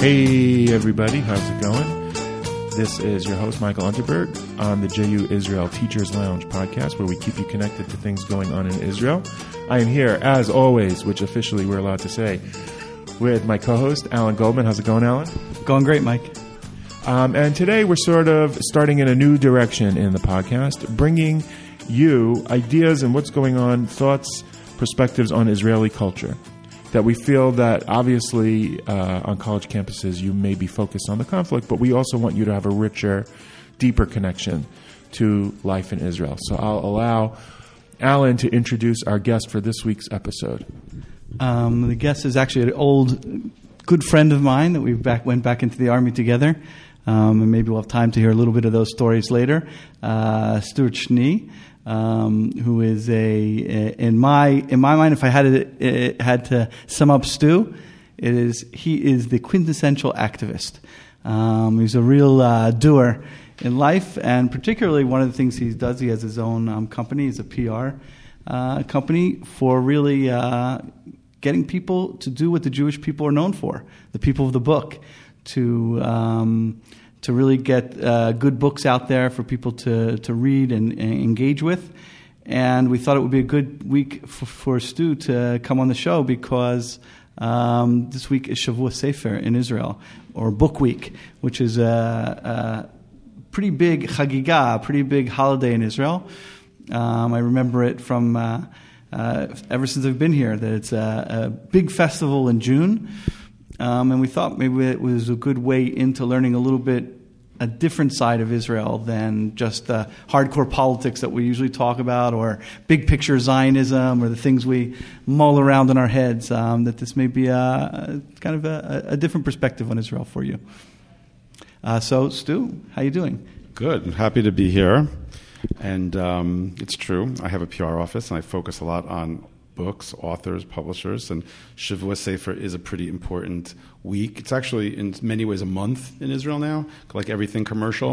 Hey, everybody, how's it going? This is your host, Michael Unterberg, on the JU Israel Teachers Lounge podcast, where we keep you connected to things going on in Israel. I am here, as always, which officially we're allowed to say, with my co host, Alan Goldman. How's it going, Alan? Going great, Mike. Um, and today we're sort of starting in a new direction in the podcast, bringing you ideas and what's going on, thoughts, perspectives on Israeli culture that we feel that obviously uh, on college campuses you may be focused on the conflict, but we also want you to have a richer, deeper connection to life in Israel. So I'll allow Alan to introduce our guest for this week's episode. Um, the guest is actually an old, good friend of mine that we back went back into the army together, um, and maybe we'll have time to hear a little bit of those stories later. Uh, Stuart Schnee um, who is a in my in my mind, if I had to, had to sum up Stu, it is he is the quintessential activist. Um, he's a real uh, doer in life, and particularly one of the things he does, he has his own um, company. He's a PR uh, company for really uh, getting people to do what the Jewish people are known for, the people of the book, to um, to really get uh, good books out there for people to, to read and, and, engage with. And we thought it would be a good week for, for Stu to come on the show because um, this week is Shavua Sefer in Israel, or Book Week, which is a, a pretty big chagiga, pretty big holiday in Israel. Um, I remember it from uh, uh, ever since I've been here that it's a, a big festival in June. Um, and we thought maybe it was a good way into learning a little bit a different side of Israel than just the hardcore politics that we usually talk about or big picture Zionism or the things we mull around in our heads. Um, that this may be a, a kind of a, a, different perspective on Israel for you. Uh, so, Stu, how are you doing? Good. I'm happy to be here. And um, it's true. I have a PR office, and I focus a lot on books, authors, publishers, and Shavua Sefer is a pretty important week. It's actually in many ways a month in Israel now, like everything commercial,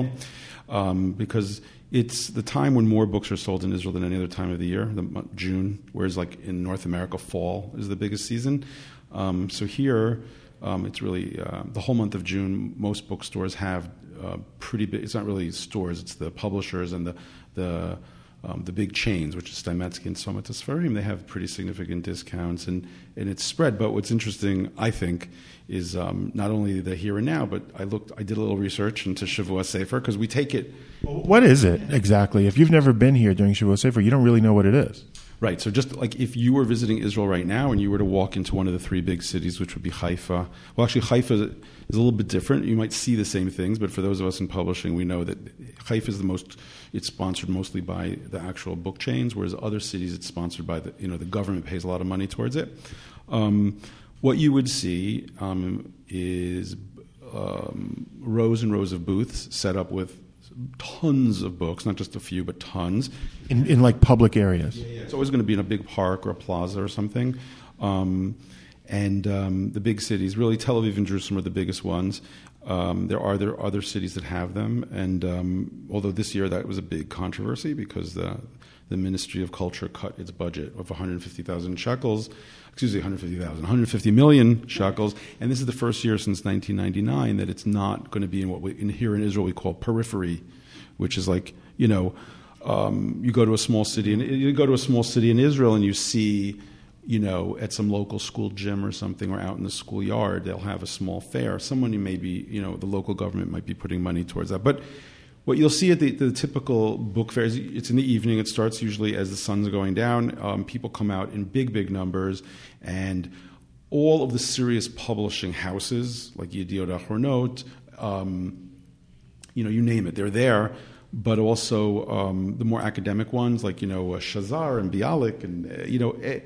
um, because it's the time when more books are sold in Israel than any other time of the year, the June, whereas like in North America, fall is the biggest season. Um, so here, um, it's really uh, the whole month of June. Most bookstores have uh, pretty big. It's not really stores; it's the publishers and the the um, the big chains, which is Steimatzky and Sefarim, they have pretty significant discounts, and, and it's spread. But what's interesting, I think, is um, not only the here and now, but I looked, I did a little research into Shavua Sefer because we take it. What is it exactly? If you've never been here during Shavua Sefer, you don't really know what it is. Right. So just like if you were visiting Israel right now and you were to walk into one of the three big cities, which would be Haifa. Well, actually, Haifa is a little bit different. You might see the same things, but for those of us in publishing, we know that Haifa is the most. It's sponsored mostly by the actual book chains, whereas other cities it's sponsored by the you know the government pays a lot of money towards it. Um, what you would see um, is um, rows and rows of booths set up with tons of books, not just a few, but tons. In, in like public areas? Yeah, yeah. It's always going to be in a big park or a plaza or something. Um, and um, the big cities, really Tel Aviv and Jerusalem are the biggest ones. Um, there are there are other cities that have them, and um, although this year that was a big controversy because the the Ministry of Culture cut its budget of 150,000 shekels, excuse me, 150,000, 150 million shekels, and this is the first year since 1999 that it's not going to be in what we in, here in Israel we call periphery, which is like you know, um, you go to a small city and you go to a small city in Israel and you see. You know, at some local school gym or something, or out in the schoolyard, they'll have a small fair. Someone who maybe, you know, the local government might be putting money towards that. But what you'll see at the, the, typical book fairs, it's in the evening. It starts usually as the sun's going down. Um, people come out in big, big numbers, and all of the serious publishing houses, like Yediot Ahronot, um, you know, you name it, they're there. But also um, the more academic ones, like you know uh, Shazar and Bialik, and uh, you know. Eh,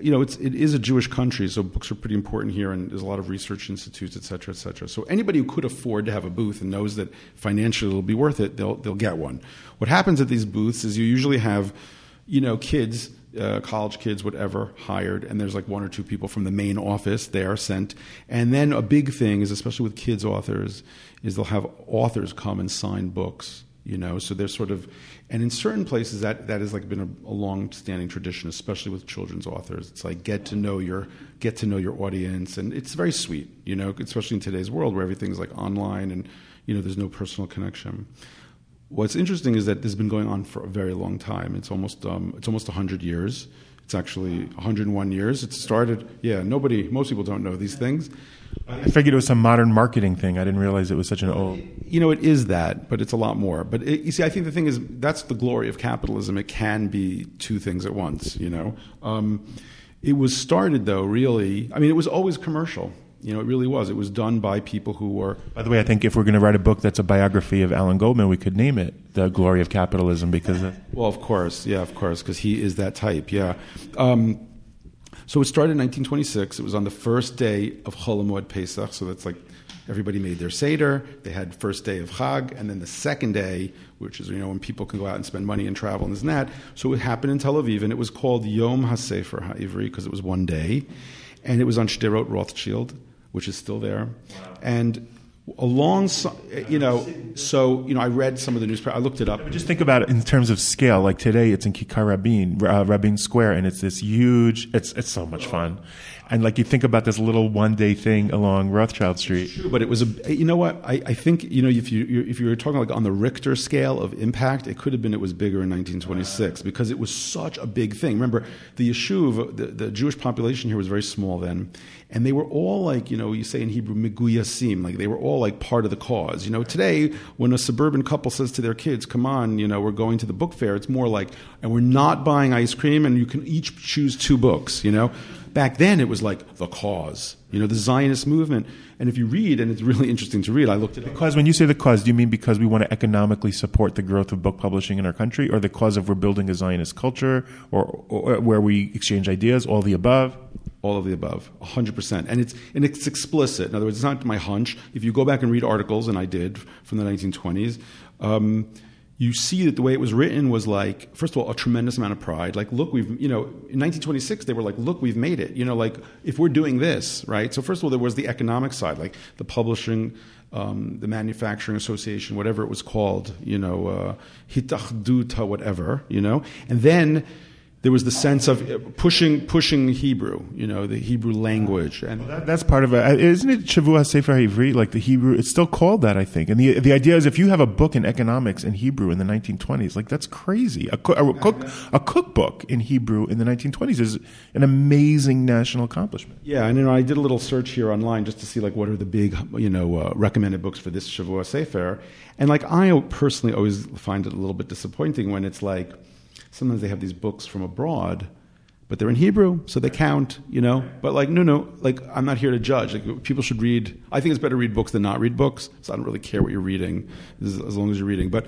you know, it's, it is a Jewish country, so books are pretty important here, and there's a lot of research institutes, et cetera, et cetera. So anybody who could afford to have a booth and knows that financially it'll be worth it, they'll, they'll get one. What happens at these booths is you usually have, you know, kids, uh, college kids, whatever, hired, and there's like one or two people from the main office there sent. And then a big thing is, especially with kids authors, is they'll have authors come and sign books You know, so they're sort of, and in certain places that that has like been a, a long-standing tradition, especially with children's authors. It's like get to know your get to know your audience, and it's very sweet. You know, especially in today's world where everything's like online and you know there's no personal connection. What's interesting is that this has been going on for a very long time. It's almost um, it's almost hundred years. It's actually 101 years. It started. Yeah, nobody, most people don't know these things. I figured it was some modern marketing thing. I didn't realize it was such an old. You know, it is that, but it's a lot more. But it, you see, I think the thing is that's the glory of capitalism. It can be two things at once. You know, um, it was started though. Really, I mean, it was always commercial. You know, it really was. It was done by people who were. By the way, I think if we're going to write a book that's a biography of Alan Goldman, we could name it "The Glory of Capitalism" because. well, of course, yeah, of course, because he is that type. Yeah. Um, so it started in 1926. It was on the first day of Chol Hamoed Pesach. So that's like everybody made their seder. They had first day of Chag, and then the second day, which is you know when people can go out and spend money and travel and this and that. So it happened in Tel Aviv, and it was called Yom HaSefer HaIvri because it was one day, and it was on Sderot Rothschild which is still there. Wow. And alongside, you know, so, you know, I read some of the newspaper, I looked it up. Just think about it in terms of scale. Like today, it's in Kikar Rabin, uh, Rabin Square, and it's this huge, it's, it's so much fun. And like you think about this little one day thing along Rothschild Street. True, but it was a. You know what? I, I think you know if you if you were talking like on the Richter scale of impact, it could have been it was bigger in 1926 because it was such a big thing. Remember, the Yishuv, the, the Jewish population here was very small then, and they were all like you know you say in Hebrew miguyasim, like they were all like part of the cause. You know, today when a suburban couple says to their kids, "Come on, you know, we're going to the book fair," it's more like, and we're not buying ice cream, and you can each choose two books. You know back then it was like the cause, you know, the Zionist movement. And if you read, and it's really interesting to read, I looked at Because when you say the cause, do you mean because we want to economically support the growth of book publishing in our country, or the cause of we're building a Zionist culture, or, or where we exchange ideas, all the above? All of the above, 100%. And it's, and it's explicit. In other words, it's not my hunch. If you go back and read articles, and I did from the 1920s, um, you see that the way it was written was like, first of all, a tremendous amount of pride. Like, look, we've, you know, in 1926, they were like, look, we've made it. You know, like, if we're doing this, right? So, first of all, there was the economic side, like the publishing, um, the manufacturing association, whatever it was called, you know, uh, hitachduta, whatever, you know. And then there was the sense of pushing pushing Hebrew, you know, the Hebrew language, and well, that, that's part of it. Isn't it Shavua Sefer Ivri, like the Hebrew? It's still called that, I think. And the the idea is if you have a book in economics in Hebrew in the 1920s, like that's crazy. A, a, cook a cookbook in Hebrew in the 1920s is an amazing national accomplishment. Yeah, and you know, I did a little search here online just to see like what are the big you know uh, recommended books for this Shavua Sefer, and like I personally always find it a little bit disappointing when it's like sometimes they have these books from abroad, but they're in Hebrew, so they count, you know. But like, no, no, like I'm not here to judge. Like people should read. I think it's better to read books than not read books. So I don't really care what you're reading, as long as you're reading. But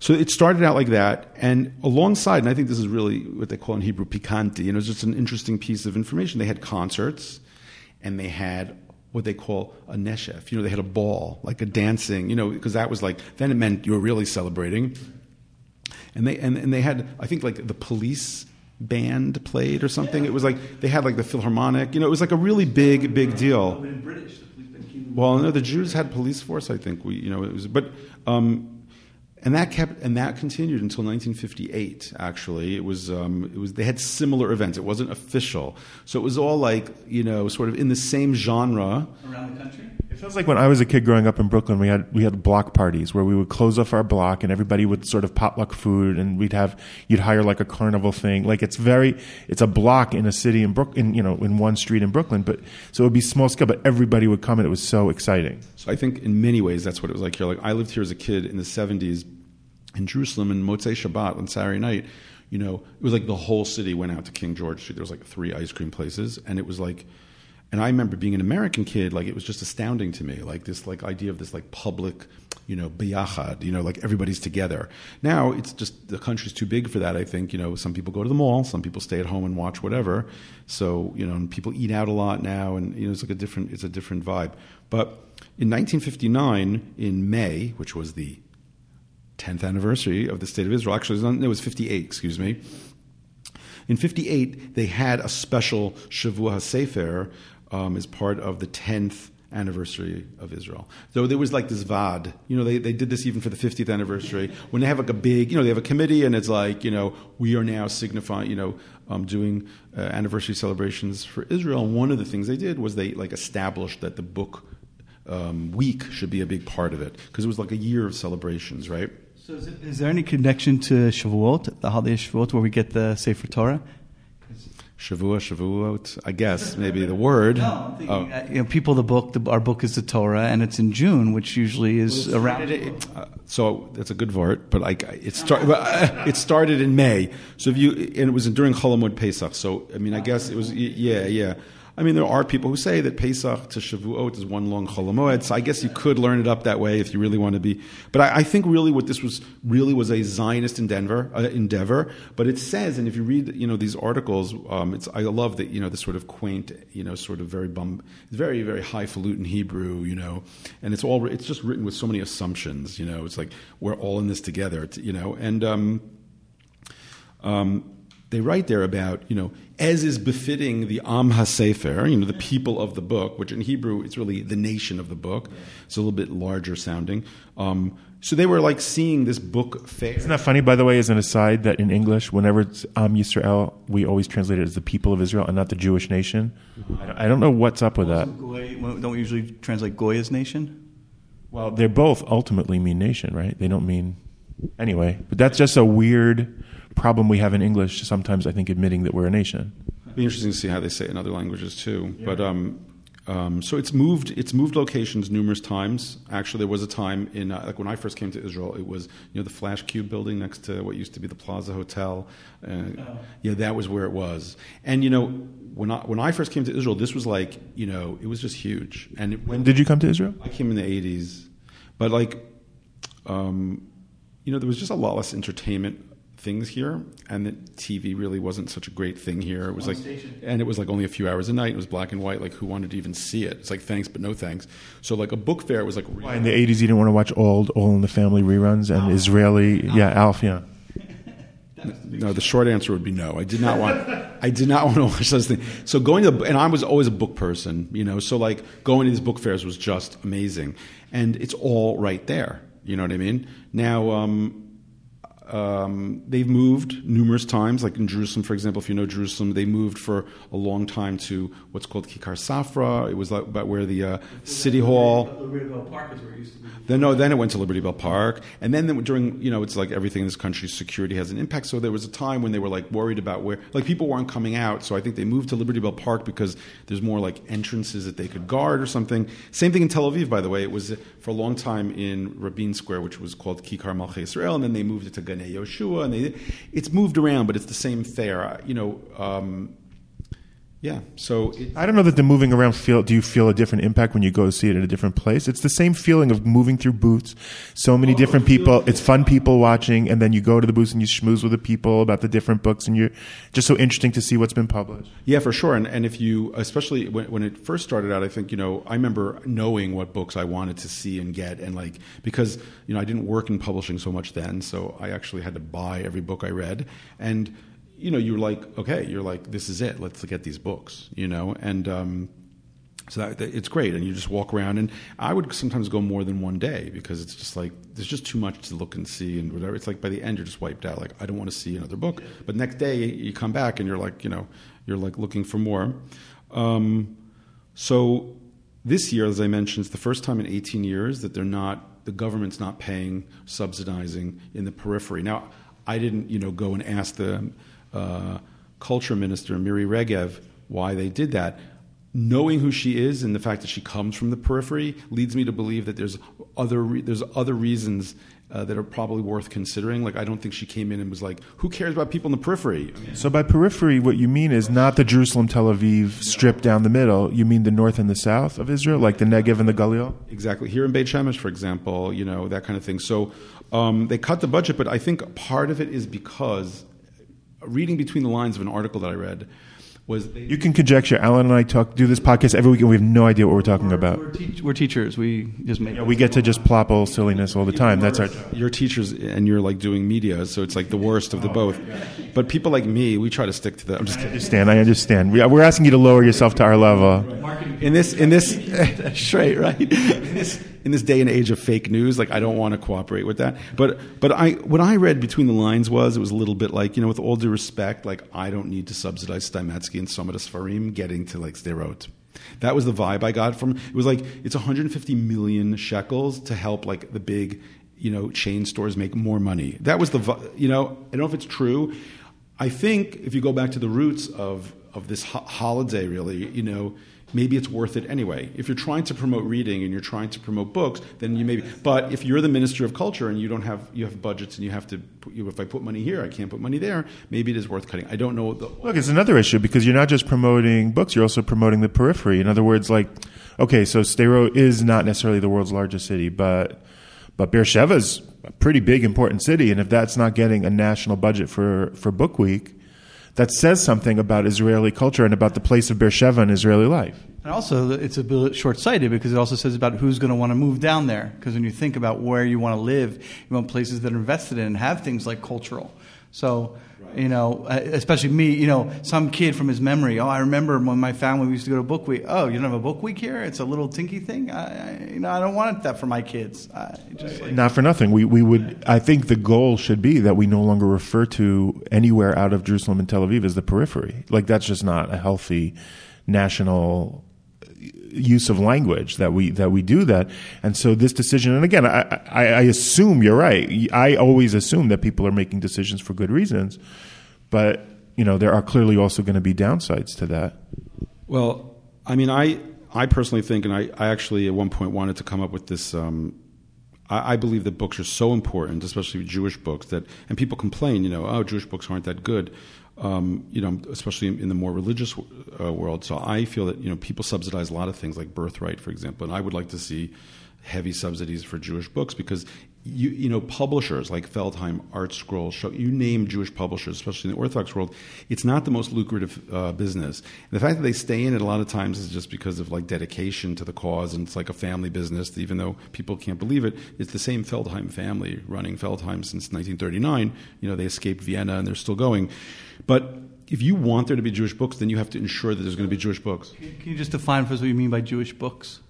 so it started out like that, and alongside, and I think this is really what they call in Hebrew pikanti. You know, it's just an interesting piece of information. They had concerts, and they had what they call a neshef. You know, they had a ball, like a dancing. You know, because that was like then it meant you were really celebrating and they and, and they had I think like the police band played or something. It was like they had like the Philharmonic. You know, it was like a really big big deal. Well, no, the Jews had police force. I think we, you know, it was, but um, and that kept and that continued until 1958. Actually, it was um, it was they had similar events. It wasn't official, so it was all like you know, sort of in the same genre around the country. It feels like when I was a kid growing up in Brooklyn, we had we had block parties where we would close off our block and everybody would sort of potluck food and we'd have you'd hire like a carnival thing. Like it's very it's a block in a city in Brooklyn, you know, in one street in Brooklyn, but so it would be small scale, but everybody would come and it was so exciting. So I think in many ways that's what it was like here. Like I lived here as a kid in the 70s in Jerusalem in Motzei Shabbat on Saturday night. You know, it was like the whole city went out to King George Street. There was like three ice cream places, and it was like and I remember being an American kid, like it was just astounding to me, like this like idea of this like public, you know, biyachad, you know, like everybody's together. Now it's just the country's too big for that. I think you know some people go to the mall, some people stay at home and watch whatever. So you know, and people eat out a lot now, and you know, it's like a different it's a different vibe. But in 1959, in May, which was the 10th anniversary of the State of Israel, actually it was 58, excuse me. In 58, they had a special Shavua HaSefer um, as part of the 10th anniversary of Israel. So there was like this VAD, you know, they, they did this even for the 50th anniversary. When they have like a big, you know, they have a committee and it's like, you know, we are now signifying, you know, um, doing uh, anniversary celebrations for Israel. And one of the things they did was they like established that the book um, week should be a big part of it because it was like a year of celebrations, right? So is, it, is there any connection to Shavuot, the holiday of Shavuot, where we get the Sefer Torah? Shavua, Shavuot, I guess maybe the word. No, thinking, uh, you know, people, the book, the, our book is the Torah, and it's in June, which usually is around. Uh, so that's a good vort, but like it started. it started in May. So if you and it was during Chol Hamoed Pesach. So I mean, I guess it was yeah, yeah. I mean, there are people who say that Pesach to Shavuot is one long Chol Hamoed. So I guess you could learn it up that way if you really want to be. But I, I think really what this was really was a Zionist endeavor. Uh, endeavor. But it says, and if you read, you know, these articles, um, it's I love that you know the sort of quaint, you know, sort of very bum, very very highfalutin Hebrew, you know, and it's all it's just written with so many assumptions. You know, it's like we're all in this together, you know, and. Um, um, they write there about, you know, as is befitting the Am HaSefer, you know, the people of the book, which in Hebrew it's really the nation of the book. It's a little bit larger sounding. Um, so they were like seeing this book fair. Isn't that funny, by the way, as an aside, that in English, whenever it's Am Yisrael, we always translate it as the people of Israel and not the Jewish nation? I don't know what's up with that. Don't we usually translate Goy as nation? Well, they both ultimately mean nation, right? They don't mean. Anyway, but that's just a weird problem we have in English sometimes, I think, admitting that we're a nation. It'd be interesting to see how they say it in other languages too. Yeah. But um, um, so it's moved. It's moved locations numerous times. Actually, there was a time in uh, like when I first came to Israel, it was you know the Flash Cube building next to what used to be the Plaza Hotel. Uh, oh. Yeah, that was where it was. And you know when I when I first came to Israel, this was like you know it was just huge. And it, when did you come to Israel? I came in the '80s, but like. Um, you know, there was just a lot less entertainment things here, and that TV really wasn't such a great thing here. It was like, and it was like only a few hours a night. It was black and white. Like, who wanted to even see it? It's like thanks, but no thanks. So, like a book fair was like. Really in the '80s, you didn't want to watch old All in the Family reruns and Israeli, yeah, Alf, yeah. No, the short answer would be no. I did not want. I did not want to watch those things. So going to, and I was always a book person, you know. So like going to these book fairs was just amazing, and it's all right there. You know what I mean? Now, um, um, they've moved numerous times, like in Jerusalem, for example. If you know Jerusalem, they moved for a long time to what's called Kikar Safra. It was like about where the uh, city hall. Liberty Bell Park is where it used to be. Then no, then it went to Liberty Bell Park, and then during you know it's like everything in this country, security has an impact. So there was a time when they were like worried about where like people weren't coming out. So I think they moved to Liberty Bell Park because there's more like entrances that they could guard or something. Same thing in Tel Aviv, by the way. It was for a long time in Rabin Square, which was called Kikar Malchei Israel, and then they moved it to Ganei Yoshua, and they, it's moved around, but it's the same fair. You know, um, yeah. So it, I don't know that the moving around feel. Do you feel a different impact when you go see it in a different place? It's the same feeling of moving through booths. So many oh, different people. It's fun people watching, and then you go to the booths and you schmooze with the people about the different books, and you're just so interesting to see what's been published. Yeah, for sure. And and if you, especially when when it first started out, I think you know I remember knowing what books I wanted to see and get, and like because you know I didn't work in publishing so much then, so I actually had to buy every book I read, and you know, you're like, okay, you're like, this is it. Let's get these books, you know, and um, so that, that, it's great. And you just walk around, and I would sometimes go more than one day because it's just like there's just too much to look and see and whatever. It's like by the end you're just wiped out. Like I don't want to see another book. But next day you come back and you're like, you know, you're like looking for more. Um, so this year, as I mentioned, it's the first time in 18 years that they're not the government's not paying subsidizing in the periphery. Now, I didn't, you know, go and ask the uh, culture minister, Miri Regev, why they did that. Knowing who she is and the fact that she comes from the periphery leads me to believe that there's other re- there's other reasons uh, that are probably worth considering. Like, I don't think she came in and was like, "Who cares about people in the periphery?" So, by periphery, what you mean is not the Jerusalem, Tel Aviv strip down the middle. You mean the north and the south of Israel, like the Negev and the Galil. Exactly. Here in Beit Shemesh, for example, you know that kind of thing. So, um, they cut the budget, but I think part of it is because reading between the lines of an article that I read, was they, You can conjecture. Alan and I talk do this podcast every week, and we have no idea what we're talking about. We're, teach, we're teachers. We just make. Yeah, we get to just plopple silliness all the time. That's our. you're teachers and you're like doing media, so it's like the worst of the both. But people like me, we try to stick to that. I'm just I kidding. understand. I understand. We, we're asking you to lower yourself to our level. In this, in this, straight, right? in this in this day and age of fake news, like I don't want to cooperate with that. But but I what I read between the lines was it was a little bit like you know with all due respect, like I don't need to subsidize Steimatzky and Tzomet Sfarim getting to like Sderot. That was the vibe I got from it. Was like it's 150 million shekels to help like the big you know chain stores make more money. That was the you know I don't know if it's true. I think if you go back to the roots of of this ho- holiday, really, you know, maybe it's worth it anyway. If you're trying to promote reading and you're trying to promote books, then you maybe. But if you're the minister of culture and you don't have you have budgets and you have to, put, you, if I put money here, I can't put money there. Maybe it is worth cutting. I don't know. The, Look, it's another issue because you're not just promoting books; you're also promoting the periphery. In other words, like, okay, so Sderot is not necessarily the world's largest city, but but Beersheba is a pretty big, important city, and if that's not getting a national budget for for Book Week, that says something about Israeli culture and about the place of Beersheba in Israeli life. And also, it's a bit short-sighted because it also says about who's going to want to move down there. Because when you think about where you want to live, you want places that are invested in and have things like cultural. So, you know, uh, especially me, you know, some kid from his memory. Oh, I remember when my family used to go to book week. Oh, you don't have a book week here? It's a little tinky thing. I, I you know, I don't want that for my kids. I just like, Not for nothing. We we would. I think the goal should be that we no longer refer to anywhere out of Jerusalem and Tel Aviv as the periphery. Like that's just not a healthy national use of language that we that we do that. And so this decision, and again, I, I, I assume you're right. I always assume that people are making decisions for good reasons, but you know there are clearly also going to be downsides to that. Well, I mean, I I personally think, and I, I actually at one point wanted to come up with this. Um, I, believe that books are so important, especially Jewish books, that and people complain, you know, oh, Jewish books aren't that good. Um, you know, especially in, in the more religious uh, world. So I feel that you know people subsidize a lot of things like birthright, for example, and I would like to see heavy subsidies for Jewish books because you you know publishers like Feldheim, Art Scroll, show, you name Jewish publishers, especially in the Orthodox world, it's not the most lucrative uh, business. And the fact that they stay in it a lot of times is just because of like dedication to the cause, and it's like a family business. Even though people can't believe it, it's the same Feldheim family running Feldheim since 1939. You know they escaped Vienna and they're still going, but. If you want there to be Jewish books, then you have to ensure that there's going to be Jewish books. can you just define for us what you mean by Jewish books?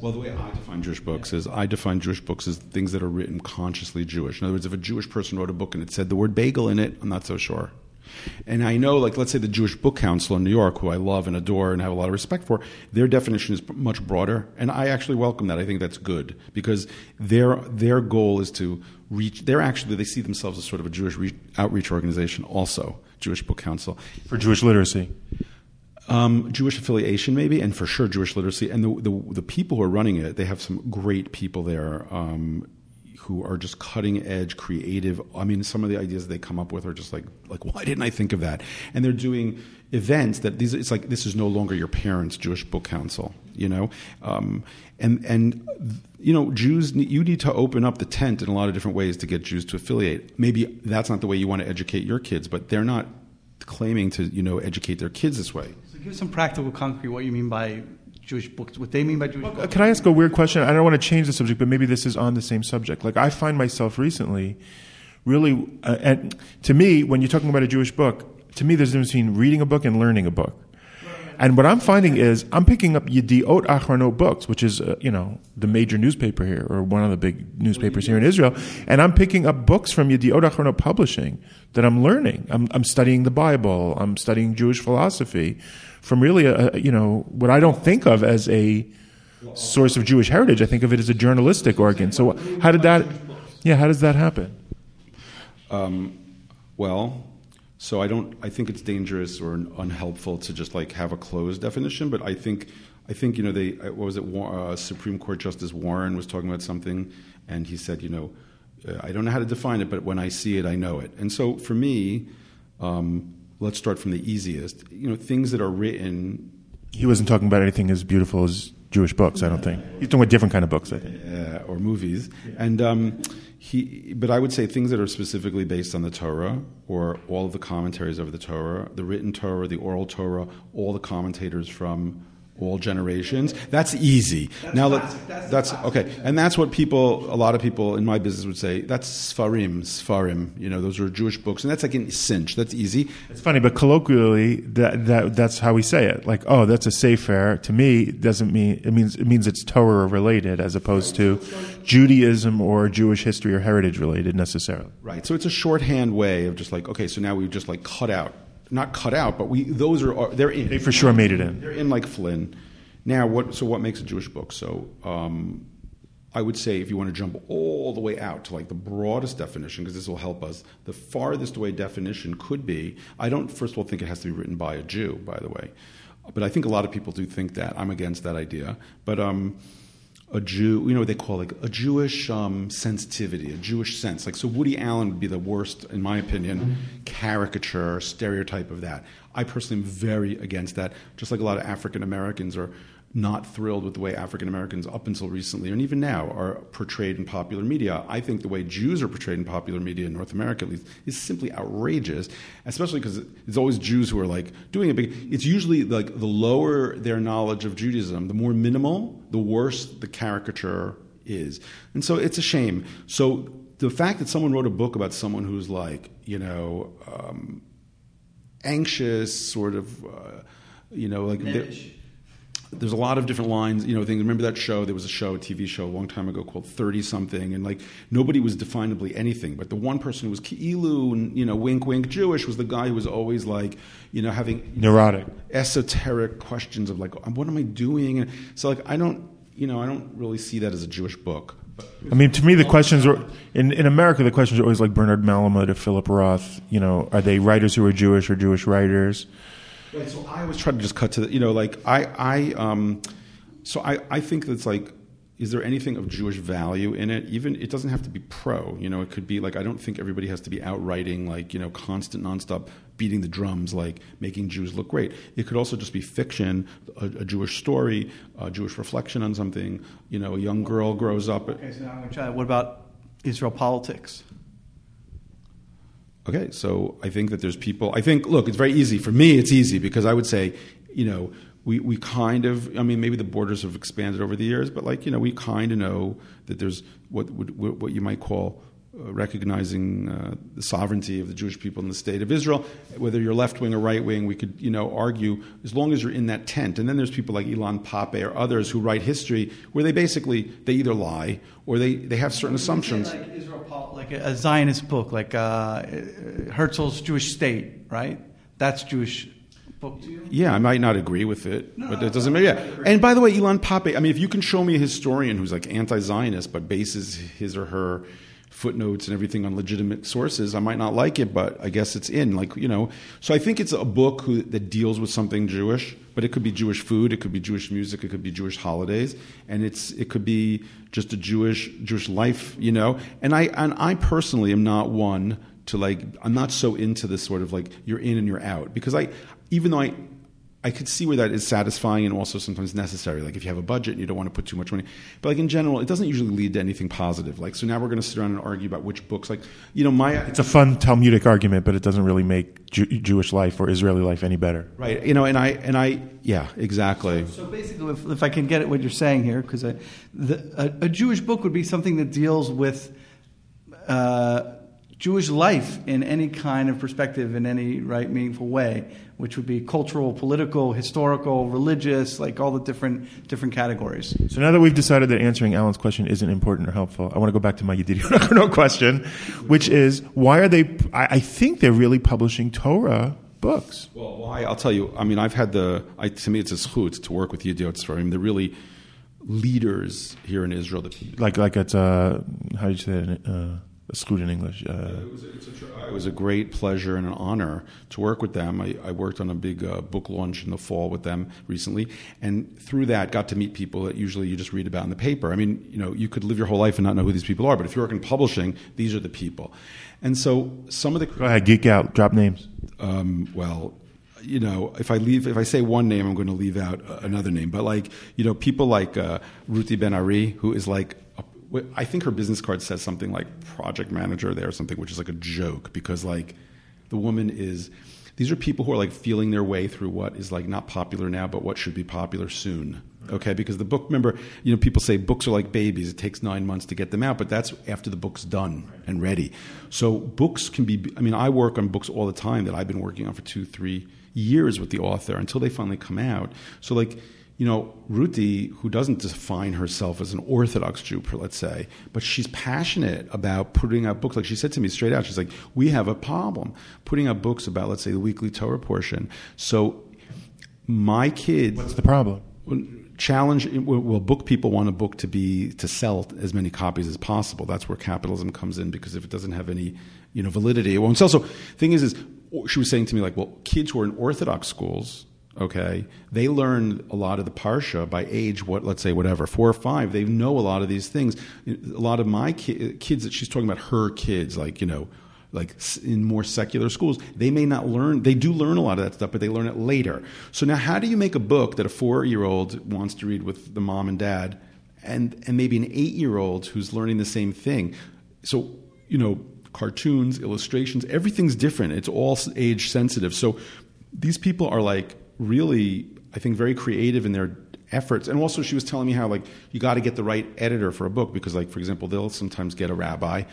Well, the way I define Jewish books is I define Jewish books as things that are written consciously Jewish. In other words, if a Jewish person wrote a book and it said the word bagel in it, I'm not so sure. And I know, like, let's say the Jewish Book Council in New York, who I love and adore and have a lot of respect for, their definition is much broader. And I actually welcome that. I think that's good because their, their goal is to reach, they're actually, they see themselves as sort of a Jewish re- outreach organization also, Jewish Book Council. For Jewish literacy, Um, Jewish affiliation, maybe, and for sure Jewish literacy. And the, the, the people who are running it, they have some great people there um, who are just cutting edge, creative. I mean, some of the ideas they come up with are just like, like why didn't I think of that? And they're doing events that these. It's like this is no longer your parents' Jewish book council, you know. Um, and and you know, Jews, you need to open up the tent in a lot of different ways to get Jews to affiliate. Maybe that's not the way you want to educate your kids, but they're not claiming to you know educate their kids this way. Give some practical, concrete what you mean by Jewish books. What they mean by Jewish Uh, books. Can I ask a weird question? I don't want to change the subject, but maybe this is on the same subject. Like I find myself recently, really, uh, and to me, when you're talking about a Jewish book, to me, there's a difference between reading a book and learning a book. And what I'm finding is I'm picking up Yediot Achronot books, which is uh, you know the major newspaper here or one of the big newspapers here in Israel, and I'm picking up books from Yediot Achronot Publishing that I'm learning. I'm, I'm studying the Bible. I'm studying Jewish philosophy from really a, you know what I don't think of as a source of Jewish heritage. I think of it as a journalistic organ. So how did that? Yeah, how does that happen? Well, so I don't. I think it's dangerous or unhelpful to just like have a closed definition. But I think, I think you know, they uh, what was it? Uh, Supreme Court Justice Warren was talking about something, and he said, you know, I don't know how to define it, but when I see it, I know it. And so for me, um, let's start from the easiest. You know, things that are written He wasn't talking about anything as beautiful as Jewish books. I don't think he's doing different kind of books. I think. uh, or movies. And um, he, but I would say things that are specifically based on the Torah or all of the commentaries of the Torah, the written Torah, the oral Torah, all the commentators from all generations. That's easy. now, let- that's, okay, and that's what people, a lot of people in my business would say. That's Sfarim, Sfarim. You know, those are Jewish books, and that's like a cinch. That's easy. It's funny, but colloquially, that, that that's how we say it. Like, oh, that's a sefer. To me, doesn't mean it means it means it's Torah related as opposed to Judaism or Jewish history or heritage related necessarily. Right. So it's a shorthand way of just like, okay, so now we've just like cut out, not cut out, but we those are they're in. They for sure made it in. They're in like Flynn. Now, what? So what makes a Jewish book? So um, I would say if you want to jump all the way out to like the broadest definition, because this will help us, the farthest away definition could be. I don't first of all think it has to be written by a Jew, by the way, but I think a lot of people do think that. I'm against that idea, but. Um, a Jew, you know what they call like a Jewish um, sensitivity, a Jewish sense. Like so, Woody Allen would be the worst, in my opinion, caricature, stereotype of that. I personally am very against that. Just like a lot of African Americans are not thrilled with the way African Americans, up until recently, and even now, are portrayed in popular media. I think the way Jews are portrayed in popular media in North America, at least, is simply outrageous. Especially because it's always Jews who are like doing a big. It's usually like the lower their knowledge of Judaism, the more minimal, the worse the caricature is, and so it's a shame. So the fact that someone wrote a book about someone who's like, you know. Um, anxious, sort of, uh, you know, like there's a lot of different lines, you know, things. Remember that show? There was a show, a TV show, a long time ago called Thirty Something, and like nobody was definably anything, but the one person who was Ki'ilu and you know, wink, wink, Jewish was the guy who was always like, you know, having Neurotic. esoteric questions of like, what am I doing? And so like, I don't, you know, I don't really see that as a Jewish book. I mean, to me, the questions are in, in America. The questions are always like Bernard Malamud or Philip Roth. You know, are they writers who are Jewish or Jewish writers? Right, so I always try to just cut to the, you know, like I, I, um, so I, I think that's like, is there anything of Jewish value in it? Even it doesn't have to be pro, you know. It could be like I don't think everybody has to be out writing like you know constant nonstop beating the drums like making Jews look great. It could also just be fiction, a, a Jewish story, a Jewish reflection on something. You know, a young girl grows up. Okay, so now I'm going to try. What about Israel politics? Okay, so I think that there's people. I think, look, it's very easy. For me, it's easy because I would say, you know, we, we kind of, I mean, maybe the borders have expanded over the years, but like, you know, we kind of know that there's what, what, what you might call recognizing uh, the sovereignty of the Jewish people in the state of Israel. Whether you're left wing or right wing, we could, you know, argue as long as you're in that tent. And then there's people like Ilan Pappé or others who write history where they basically, they either lie or they, they have certain assumptions. Like Israel, like a, Zionist book, like uh, Herzl's Jewish State, right? That's Jewish book. Yeah, I might not agree with it, but it doesn't matter. Yeah. And by the way, Ilan Pappé, I mean, if you can show me a historian who's like anti Zionist but bases his or her footnotes and everything on legitimate sources, I might not like it, but I guess it's in. Like, you know, so I think it's a book who, that deals with something Jewish, but it could be Jewish food, it could be Jewish music, it could be Jewish holidays, and it's it could be just a Jewish Jewish life, you know. And I and I personally am not one to like I'm not so into this sort of like you're in and you're out because I even though I I could see where that is satisfying and also sometimes necessary. Like if you have a budget and you don't want to put too much money, but like in general, it doesn't usually lead to anything positive. Like so now we're going to sit around and argue about which books. Like you know, my It's a fun Talmudic argument, but it doesn't really make Jew- Jewish life or Israeli life any better. right, you know, and I and I yeah, exactly. So basically, if, if I can get at what you're saying here, because a, a Jewish book would be something that deals with uh, Jewish life in any kind of perspective, in any right meaningful way, which would be cultural, political, historical, religious, like all the different different categories. So now that we've decided that answering Alan's question isn't important or helpful, I want to go back to my Yedidi question, which is why are they? I, I think they're really publishing Torah books. Well, why? I'll tell you. I mean, I've had the. I, to me, it's a schut to work with Yediot Sfarim. They're really leaders here in Israel. The Like like at a how do you say it? Uh, school in English. Uh, It was, it's a, tr- it was a great pleasure and an honor to work with them. I, I worked on a big uh, book launch in the fall with them recently, and through that, got to meet people that usually you just read about in the paper. I mean, you know, you could live your whole life and not know who these people are, but if you work in publishing, these are the people. And so, some of the go ahead, geek out. Drop names. um, well, you know, if I leave, if I say one name, I'm going to leave out another name. But like, you know, people like uh, Ruti Ben Ari, who is like, I think her business card says something like project manager there or something, which is like a joke because like the woman is. These are people who are like feeling their way through what is like not popular now, but what should be popular soon. Okay, because the book, remember, you know, people say books are like babies. It takes nine months to get them out, but that's after the book's done and ready. So books can be. I mean, I work on books all the time that I've been working on for two, three years with the author until they finally come out. So, like, you know, Ruti, who doesn't define herself as an Orthodox Jew, let's say, but she's passionate about putting out books. Like she said to me straight out, she's like, we have a problem putting out books about, let's say, the weekly Torah portion. So, my kids. What's the problem? challenge well book people want a book to be to sell as many copies as possible that's where capitalism comes in because if it doesn't have any you know validity it won't sell so thing is is she was saying to me like, well, kids who are in Orthodox schools, okay, they learn a lot of the parsha by age, what let's say whatever, four or five. They know a lot of these things. A lot of my ki- kids that she's talking about, her kids, like you know, like in more secular schools, they may not learn. They do learn a lot of that stuff, but they learn it later. So now, how do you make a book that a four-year-old wants to read with the mom and dad, and and maybe an eight-year-old who's learning the same thing? So you know cartoons, illustrations, everything's different. It's all age sensitive. So these people are like really, I think, very creative in their efforts. And also, she was telling me how like you got to get the right editor for a book because, like, for example, they'll sometimes get a rabbi,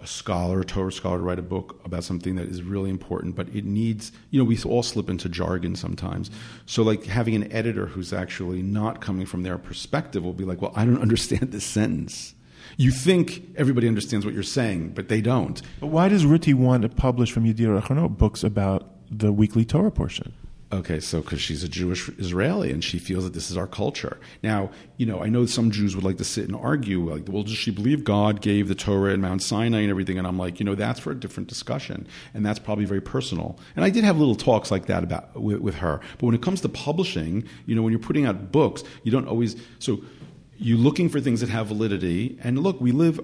a scholar, a Torah scholar, to write a book about something that is really important, but it needs, you know, we all slip into jargon sometimes. So, like, having an editor who's actually not coming from their perspective will be like, well, I don't understand this sentence you think everybody understands what you're saying, but they don't. But why does Ruti want to publish from Yedioth Achronot books about the weekly Torah portion? Okay, so because she's a Jewish Israeli and she feels that this is our culture. Now, you know, I know some Jews would like to sit and argue, like, well, does she believe God gave the Torah and Mount Sinai and everything? And I'm like, you know, that's for a different discussion, and that's probably very personal. And I did have little talks like that about with, with her. But when it comes to publishing, you know, when you're putting out books, you don't always. So you're looking for things that have validity. And look, we live,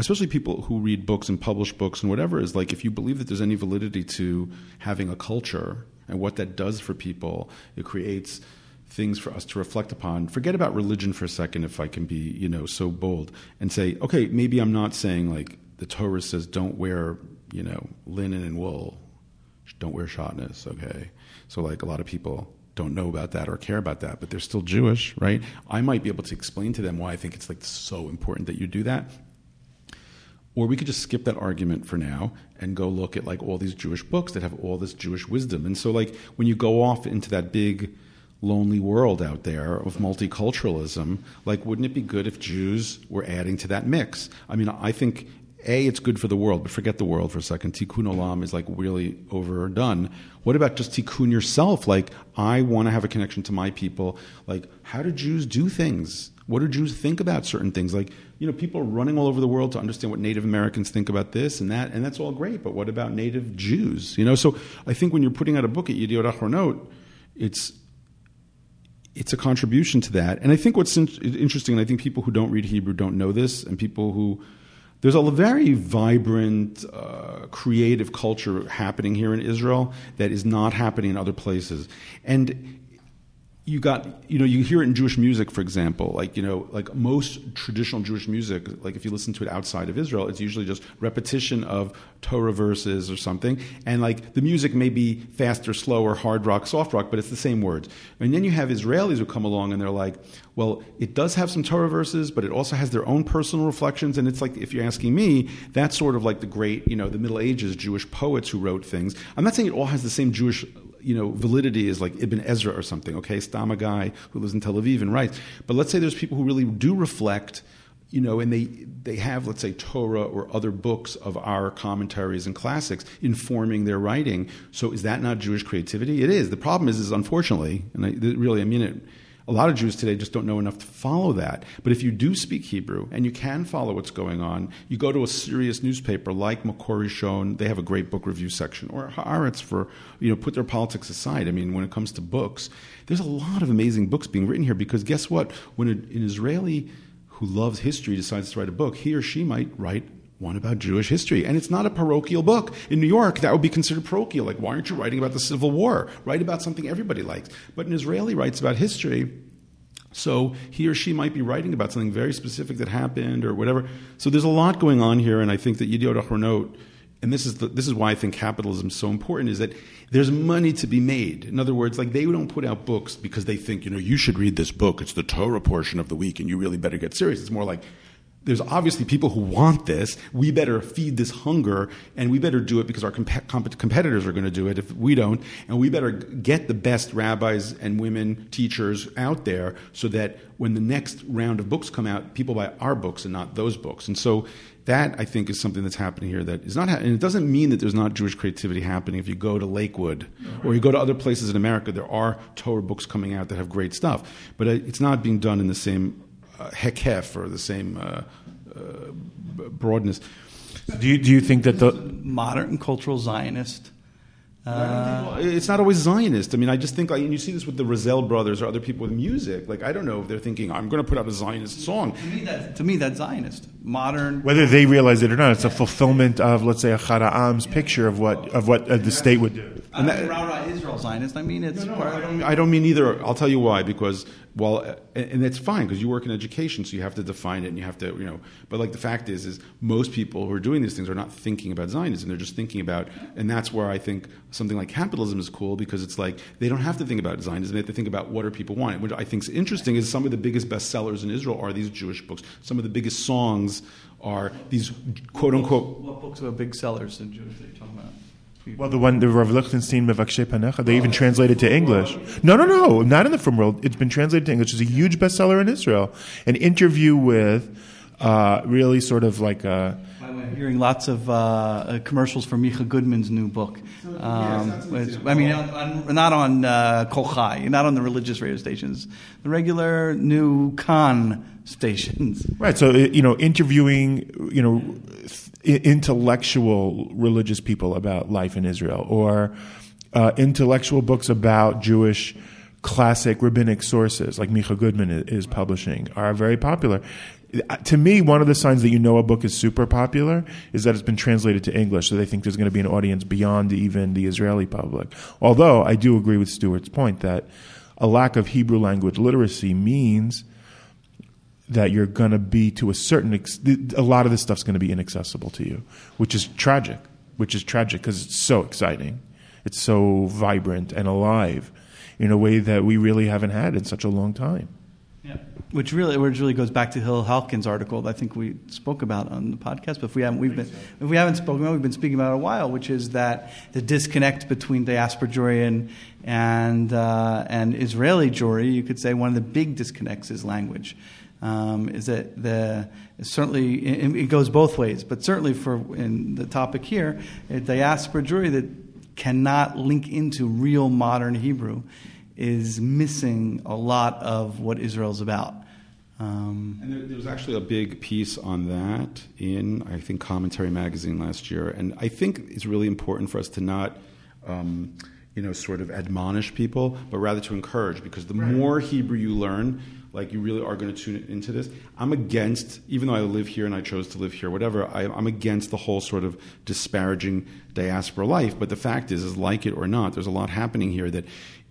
especially people who read books and publish books and whatever, is like if you believe that there's any validity to having a culture and what that does for people, it creates things for us to reflect upon. Forget about religion for a second, if I can be, you know, so bold, and say, okay, maybe I'm not saying like the Torah says don't wear, you know, linen and wool, don't wear shatnez, okay. So like a lot of people don't know about that or care about that, but they're still Jewish, right? I might be able to explain to them why I think it's like so important that you do that. Or we could just skip that argument for now and go look at like all these Jewish books that have all this Jewish wisdom. And so like when you go off into that big lonely world out there of multiculturalism, like wouldn't it be good if Jews were adding to that mix? I mean, I think a, it's good for the world, but forget the world for a second. Tikkun olam is like really overdone. What about just tikkun yourself? Like, I want to have a connection to my people. Like, how do Jews do things? What do Jews think about certain things? Like, you know, people are running all over the world to understand what Native Americans think about this and that, and that's all great. But what about Native Jews? You know, so I think when you're putting out a book at Yedioth Achronot, it's it's a contribution to that. And I think what's in- interesting, and I think people who don't read Hebrew don't know this, and people who there's a very vibrant, uh, creative culture happening here in Israel that is not happening in other places. And you got you know you hear it in Jewish music, for example, like you know like most traditional Jewish music, like if you listen to it outside of Israel, it's usually just repetition of Torah verses or something, and like the music may be faster, slower, hard rock, soft rock, but it's the same words. And then you have Israelis who come along and they're like, well, it does have some Torah verses, but it also has their own personal reflections, and it's like if you're asking me, that's sort of like the great you know the Middle Ages Jewish poets who wrote things. I'm not saying it all has the same Jewish you know, validity is like Ibn Ezra or something, okay? Stam a guy who lives in Tel Aviv and writes. But let's say there's people who really do reflect, you know, and they, they have, let's say, Torah or other books of our commentaries and classics informing their writing. So is that not Jewish creativity? It is. The problem is, is unfortunately, and I, really, I mean it, a lot of Jews today just don't know enough to follow that. But if you do speak Hebrew and you can follow what's going on, you go to a serious newspaper like Makor Rishon, they have a great book review section, or Haaretz for, you know, put their politics aside. I mean, when it comes to books, there's a lot of amazing books being written here because guess what? When an Israeli who loves history decides to write a book, he or she might write one about Jewish history. And it's not a parochial book. In New York, that would be considered parochial. Like, why aren't you writing about the Civil War? Write about something everybody likes. But an Israeli writes about history. So he or she might be writing about something very specific that happened or whatever. So there's a lot going on here, and I think that Yediot Achronot, and this is the, this is why I think capitalism is so important, is that there's money to be made. In other words, like they don't put out books because they think you know you should read this book. It's the Torah portion of the week, and you really better get serious. It's more like there's obviously people who want this. We better feed this hunger, and we better do it because our comp- comp- competitors are going to do it if we don't. And we better get the best rabbis and women teachers out there so that when the next round of books come out, people buy our books and not those books. And so that I think is something that's happening here that is not, ha- and it doesn't mean that there's not Jewish creativity happening. If you go to Lakewood or you go to other places in America, there are Torah books coming out that have great stuff, but it's not being done in the same uh, hekef or the same uh, uh, broadness. Do you, do you think that the modern cultural Zionist. Uh, it's not always Zionist. I mean, I just think, like, and you see this with the Razel brothers or other people with music. Like, I don't know if they're thinking, I'm going to put out a Zionist song. To me, that, to me, that's Zionist. Modern. whether they realize it or not, it's a fulfillment of, let's say, Ahad Ha'am's picture of what of what uh, the state would do. I don't mean rah rah Israel Zionist. I mean, it's. No, part I don't, I don't mean either. I'll tell you why. Because well, and, and it's fine because you work in education, so you have to define it and you have to, you know. But like the fact is, is most people who are doing these things are not thinking about Zionism. They're just thinking about, and that's where I think something like capitalism is cool because it's like they don't have to think about Zionism. They have to think about what are people wanting. What I think is interesting is some of the biggest bestsellers in Israel are these Jewish books. Some of the biggest songs are these quote unquote What books are big sellers in Jewish that you're talking about? Well, the one, the Rav Lichtenstein Mevakshe Panecha, they even translated to English. No, no, no, not in the Frum World. It's been translated to English. It's a huge bestseller in Israel. An interview with uh, really sort of like a. By the way, I'm hearing lots of uh, uh, commercials for Micha Goodman's new book. Um, it's- I mean, on, on, not on uh, Kol Chai, not on the religious radio stations, the regular new Kan stations. Right. So, uh, you know, interviewing, you know, intellectual religious people about life in Israel or uh, intellectual books about Jewish classic rabbinic sources like Micha Goodman is publishing are very popular. To me, one of the signs that you know a book is super popular is that it's been translated to English, so they think there's going to be an audience beyond even the Israeli public. Although I do agree with Stewart's point that a lack of Hebrew language literacy means that you're going to be to a certain ex- a lot of this stuff's going to be inaccessible to you which is tragic which is tragic because it's so exciting it's so vibrant and alive in a way that we really haven't had in such a long time Yeah. Which really, which really goes back to Hillel Halkin's article that I think we spoke about on the podcast. But if we haven't, we've been, if we haven't spoken about, we've been speaking about it a while, which is that the disconnect between diaspora Jewry and and, uh, and Israeli Jewry, you could say one of the big disconnects is language. Um, is that the certainly it, it goes both ways, but certainly for in the topic here, a diaspora Jewry that cannot link into real modern Hebrew is missing a lot of what Israel's about. Um, And there, there was actually a big piece on that in, I think, Commentary Magazine last year. And I think it's really important for us to not, um, you know, sort of admonish people, but rather to encourage, because the more Hebrew you learn, like you really are going to tune into this. I'm against, even though I live here and I chose to live here, whatever, I, I'm against the whole sort of disparaging diaspora life. But the fact is, is like it or not, there's a lot happening here that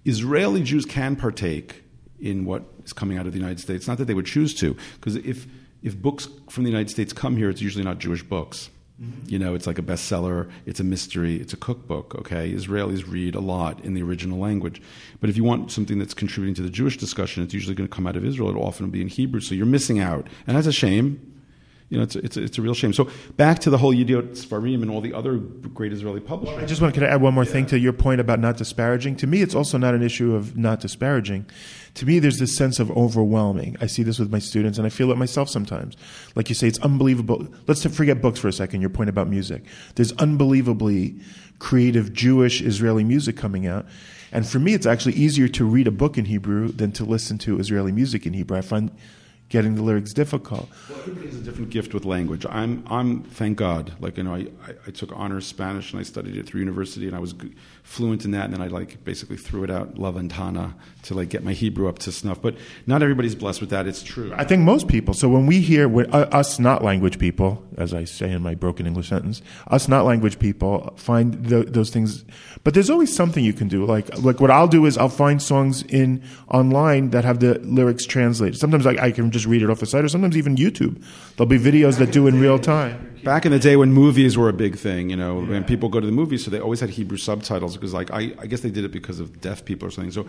Israeli Jews can partake in what is coming out of the United States. Not that they would choose to, because if if books from the United States come here, it's usually not Jewish books. Mm-hmm. You know, it's like a bestseller, it's a mystery, it's a cookbook, okay? Israelis read a lot in the original language. But if you want something that's contributing to the Jewish discussion, it's usually going to come out of Israel. It'll often be in Hebrew, so you're missing out. And that's a shame. You know, it's a, it's it's a real shame. So back to the whole Yediot Sfarim and all the other great Israeli publishers. I just want to add one more thing to your point about not disparaging. To me, it's also not an issue of not disparaging. To me, there's this sense of overwhelming. I see this with my students, and I feel it myself sometimes. Like you say, it's unbelievable. Let's forget books for a second. Your point about music. There's unbelievably creative Jewish Israeli music coming out. And for me, it's actually easier to read a book in Hebrew than to listen to Israeli music in Hebrew. I find getting the lyrics difficult. Well, everybody has a different gift with language. I'm, I'm thank God. Like you know, I, I, took honors Spanish and I studied it through university, and I was fluent in that. And then I like basically threw it out La Ventana to like get my Hebrew up to snuff. But not everybody's blessed with that. It's true. I think most people. So when we hear uh, us not language people, as I say in my broken English sentence, us not language people find the, those things. But there's always something you can do. Like like what I'll do is I'll find songs in online that have the lyrics translated. Sometimes I, I can just read it off the site, or sometimes even YouTube. There'll be videos that do in real time. Back in the day when movies were a big thing, you know, when people go to the movies, so they always had Hebrew subtitles because, like, I, I guess they did it because of deaf people or something. So,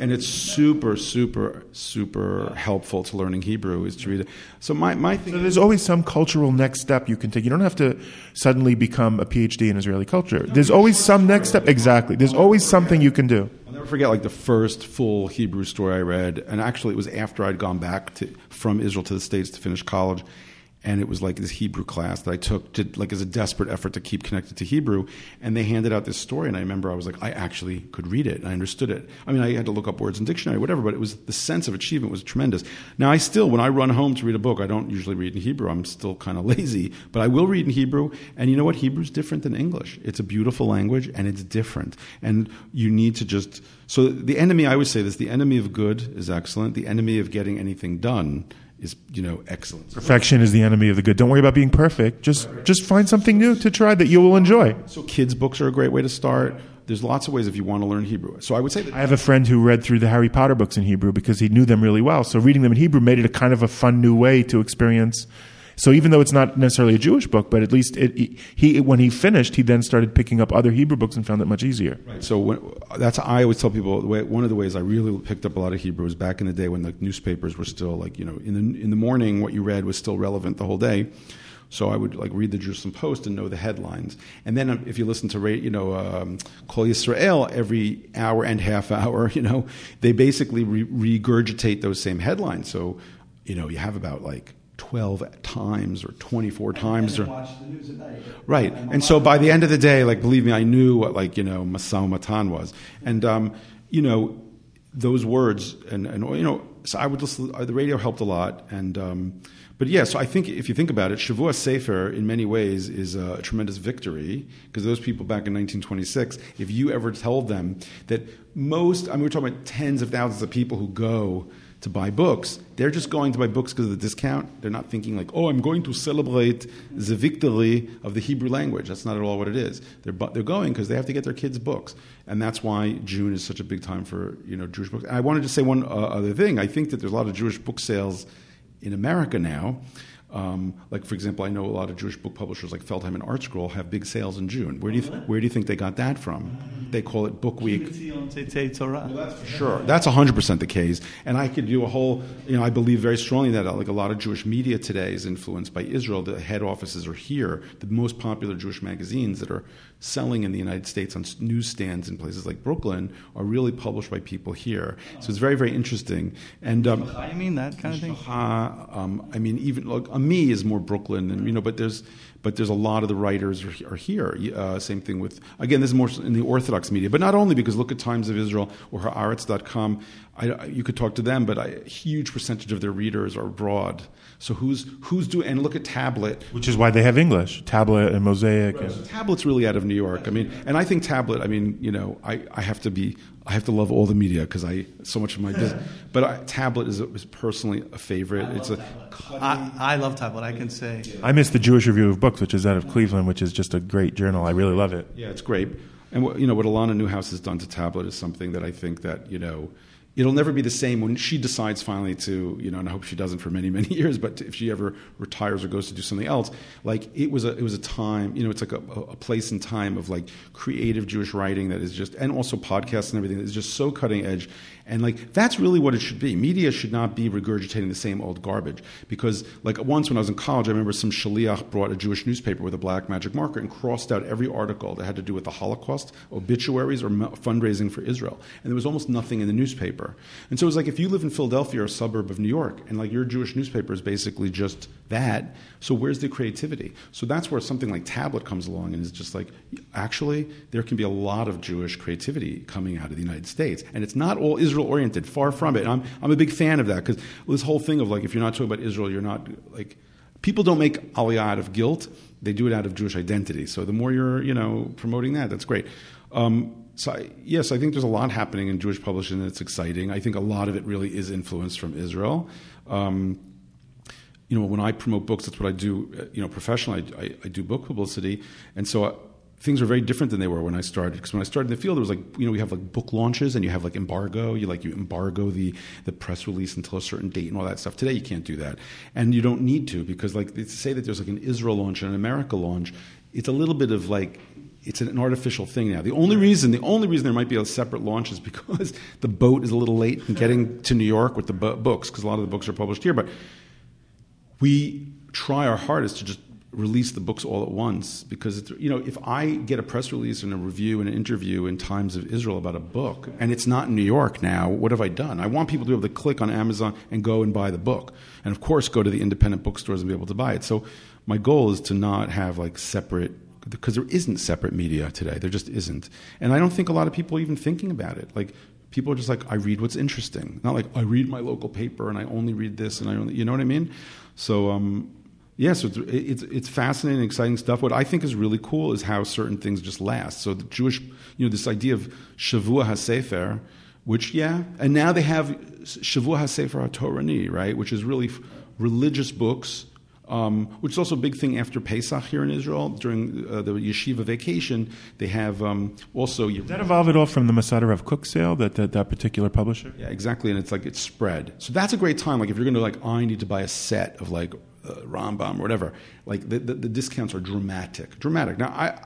and it's super, super, super helpful to learning Hebrew is to read it. So my my thing. So there's always some cultural next step you can take. You don't have to suddenly become a PhD in Israeli culture. There's always some next step. Exactly. There's always something you can do. I'll never forget like the first full Hebrew story I read, and actually it was after I'd gone back to, from Israel to the States to finish college, and it was like this Hebrew class that I took to like as a desperate effort to keep connected to Hebrew, and they handed out this story, and I remember I was like, I actually could read it, and I understood it. I mean, I had to look up words in dictionary, whatever, but it was the sense of achievement was tremendous. Now I still, when I run home to read a book, I don't usually read in Hebrew. I'm still kind of lazy, but I will read in Hebrew, and you know what? Hebrew's different than English. It's a beautiful language, and it's different, and you need to just so the enemy, I always say this: the enemy of good is excellent. The enemy of getting anything done is, you know, excellent. Perfection is the enemy of the good. Don't worry about being perfect. Just just find something new to try that you will enjoy. So kids' books are a great way to start. There's lots of ways if you want to learn Hebrew. So I would say that I have a friend who read through the Harry Potter books in Hebrew because he knew them really well. So reading them in Hebrew made it a kind of a fun new way to experience. So even though it's not necessarily a Jewish book, but at least it, he when he finished, he then started picking up other Hebrew books and found it much easier. Right. So when, that's I always tell people way, one of the ways I really picked up a lot of Hebrew was back in the day when the newspapers were still like you know in the in the morning what you read was still relevant the whole day. So I would like read the Jerusalem Post and know the headlines. And then if you listen to you know um, Kol Yisrael every hour and half hour, you know they basically re- regurgitate those same headlines. So you know you have about like 12 times or 24 times or right. and so by the end of the day like believe me i knew what like you know masao matan was. And um, you know those words and, and you know so i would listen the radio helped a lot. And um, but yeah, so I think if you think about it, Shavua Sefer in many ways is a tremendous victory because those people back in 1926, if you ever told them that most, I mean, we're talking about tens of thousands of people who go to buy books. They're just going to buy books because of the discount. They're not thinking like, oh, I'm going to celebrate the victory of the Hebrew language. That's not at all what it is. They're, they're going because they have to get their kids books. And that's why June is such a big time for you know Jewish books. And I wanted to say one uh, other thing. I think that there's a lot of Jewish book sales in America now. Um, like for example, I know a lot of Jewish book publishers like Feldheim and ArtScroll have big sales in June. Where do you th- where do you think they got that from? They call it Book Week. Well, that's for sure. That's 100% the case. And I could do a whole, you know, I believe very strongly that like a lot of Jewish media today is influenced by Israel. The head offices are here. The most popular Jewish magazines that are selling in the United States on newsstands in places like Brooklyn are really published by people here. So it's very, very interesting. And um, I mean that kind of thing. Um, I mean, even like Ami is more Brooklyn, and you know, but there's but there's a lot of the writers are, are here. Uh, same thing with again, this is more in the Orthodox media, but not only because look at Times of Israel or Haaretz.com. I, you could talk to them, but a huge percentage of their readers are abroad. So who's who's doing? And look at Tablet, which is why they have English, Tablet and Mosaic. Right. So Tablet's really out of New York. I mean, and I think Tablet. I mean, you know, I, I have to be I have to love all the media because I so much of my business. But I, Tablet is, a, is personally a favorite. it's a I, I, love Tablet. I can say I miss the Jewish Review of Books, which is out of Cleveland, which is just a great journal. I really love it. Yeah, it's great. And what, you know what Alana Newhouse has done to Tablet is something that I think that you know it'll never be the same when she decides finally to, you know, and I hope she doesn't for many, many years, but if she ever retires or goes to do something else, like it was a, it was a time, you know, it's like a, a place and time of like creative Jewish writing that is just, and also podcasts and everything that is just so cutting edge. And like that's really what it should be. Media should not be regurgitating the same old garbage. Because like once when I was in college, I remember some shaliach brought a Jewish newspaper with a black magic marker and crossed out every article that had to do with the Holocaust, obituaries, or fundraising for Israel. And there was almost nothing in the newspaper. And so it was like if you live in Philadelphia or a suburb of New York, and like your Jewish newspaper is basically just that. So where's the creativity? So that's where something like Tablet comes along and is just like, actually, there can be a lot of Jewish creativity coming out of the United States, and it's not all Israel oriented. Far from it. And I'm I'm a big fan of that because this whole thing of like if you're not talking about Israel, you're not like people don't make aliyah out of guilt; they do it out of Jewish identity. So the more you're you know promoting that, that's great. Um, so I, yes, I think there's a lot happening in Jewish publishing that's exciting. I think a lot of it really is influenced from Israel. Um, you know, when I promote books, that's what I do. uh, You know, professionally, I, I, I do book publicity, and so. Things are very different than they were when I started. Because when I started in the field, it was like you know we have like book launches and you have like embargo. You like you embargo the the press release until a certain date and all that stuff. Today you can't do that, and you don't need to because like to say that there's like an Israel launch and an America launch, it's a little bit of like it's an artificial thing now. The only reason, the only reason there might be a separate launch is because the boat is a little late in getting to New York with the books, because a lot of the books are published here. But we try our hardest to just release the books all at once because it's, you know if I get a press release and a review and an interview in Times of Israel about a book and it's not in New York now, what have I done? I want people to be able to click on Amazon and go and buy the book, and of course go to the independent bookstores and be able to buy it. So my goal is to not have like separate because there isn't separate media today. There just isn't. And I don't think a lot of people are even thinking about it. Like people are just like, I read what's interesting. Not like I read my local paper and I only read this and I only, you know what I mean? So, um, yeah, so it's, it's, it's fascinating, exciting stuff. What I think is really cool is how certain things just last. So the Jewish, you know, this idea of Shavua HaSefer, which, yeah, and now they have Shavua HaSefer HaTorani, right, which is really religious books um, which is also a big thing after Pesach here in Israel during uh, the yeshiva vacation. They have um, also. Did that evolve at all from the Mossad HaRav Kook sale, that, that, that particular publisher? Yeah, exactly. And it's like it's spread. So that's a great time. Like if you're going to, like, I need to buy a set of like uh, Rambam or whatever, like the, the, the discounts are dramatic. Dramatic. Now, I.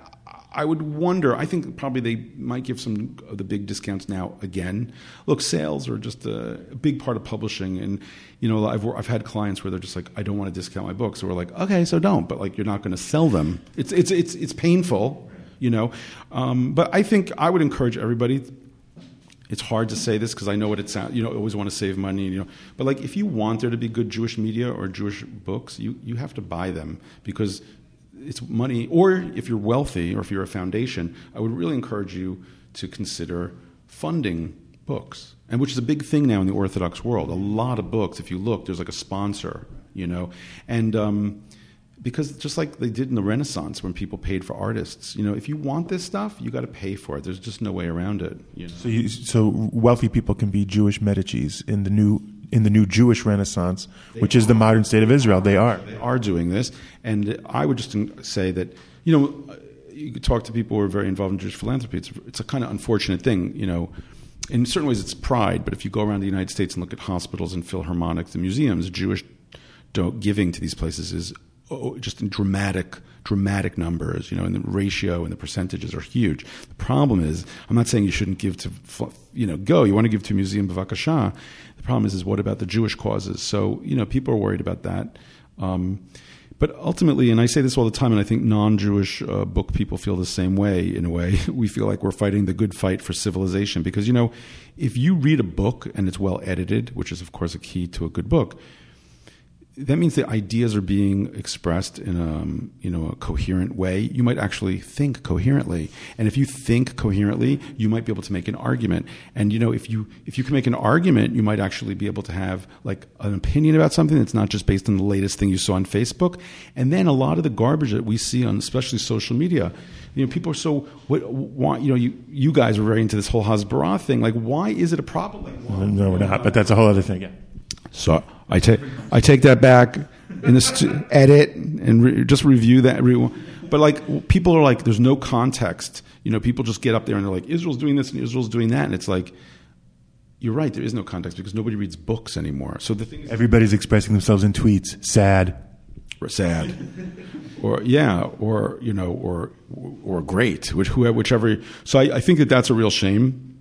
I would wonder. I think probably they might give some of the big discounts now again. Look, sales are just a, big part of publishing, and you know, I've I've had clients where they're just like, I don't want to discount my books. So we're like, okay, so don't. But like, you're not going to sell them. It's it's it's it's painful, you know. Um, but I think I would encourage everybody. It's hard to say this because I know what it sounds. You know, always want to save money. You know, but like, if you want there to be good Jewish media or Jewish books, you you have to buy them because it's money, or if you're wealthy or if you're a foundation, I would really encourage you to consider funding books, and which is a big thing now in the Orthodox world. A lot of books, if you look, there's like a sponsor, you know, and um, because just like they did in the Renaissance when people paid for artists, you know, if you want this stuff, you got to pay for it. There's just no way around it. You know? So, you, so wealthy people can be Jewish Medicis in the new in the new Jewish Renaissance, which is the modern state of Israel. They are. They are doing this. And I would just say that, you know, you could talk to people who are very involved in Jewish philanthropy. It's, it's a kind of unfortunate thing, you know. In certain ways, it's pride, but if you go around the United States and look at hospitals and philharmonics and museums, Jewish giving to these places is oh, just in dramatic, dramatic numbers, you know, and the ratio and the percentages are huge. The problem is, I'm not saying you shouldn't give to, you know, go. You want to give to Museum Bavakasha. The problem is, is what about the Jewish causes? So, you know, people are worried about that. Um, but ultimately, and I say this all the time, and I think non Jewish uh, book people feel the same way in a way. We feel like we're fighting the good fight for civilization because, you know, if you read a book and it's well edited, which is, of course, a key to a good book, that means the ideas are being expressed in a um, you know a coherent way. You might actually think coherently, and if you think coherently, you might be able to make an argument. And you know if you if you can make an argument, you might actually be able to have like an opinion about something that's not just based on the latest thing you saw on Facebook. And then a lot of the garbage that we see on especially social media, you know, people are so what, why you know you you guys are very into this whole Hasbara thing. Like, why is it a problem? Like, why, no, we're not. But that's a whole other thing. Yeah. So I take I take that back in this st- edit and re- just review that. Re- but like people are like, there's no context. You know, people just get up there and they're like, Israel's doing this and Israel's doing that, and it's like. You're right. There is no context because nobody reads books anymore. So the thing is, everybody's expressing themselves in tweets. Sad, or sad, or yeah, or you know, or or great, which whichever. So I, I think that that's a real shame,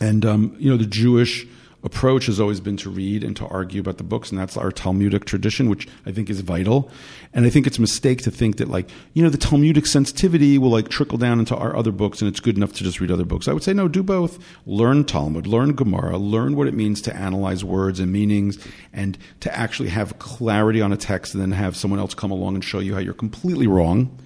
and um, you know, the Jewish approach has always been to read and to argue about the books, and that's our Talmudic tradition, which I think is vital. And I think it's a mistake to think that like you know the Talmudic sensitivity will like trickle down into our other books, and it's good enough to just read other books. I would say no, do both. Learn Talmud, learn Gemara, learn what it means to analyze words and meanings, and to actually have clarity on a text, and then have someone else come along and show you how you're completely wrong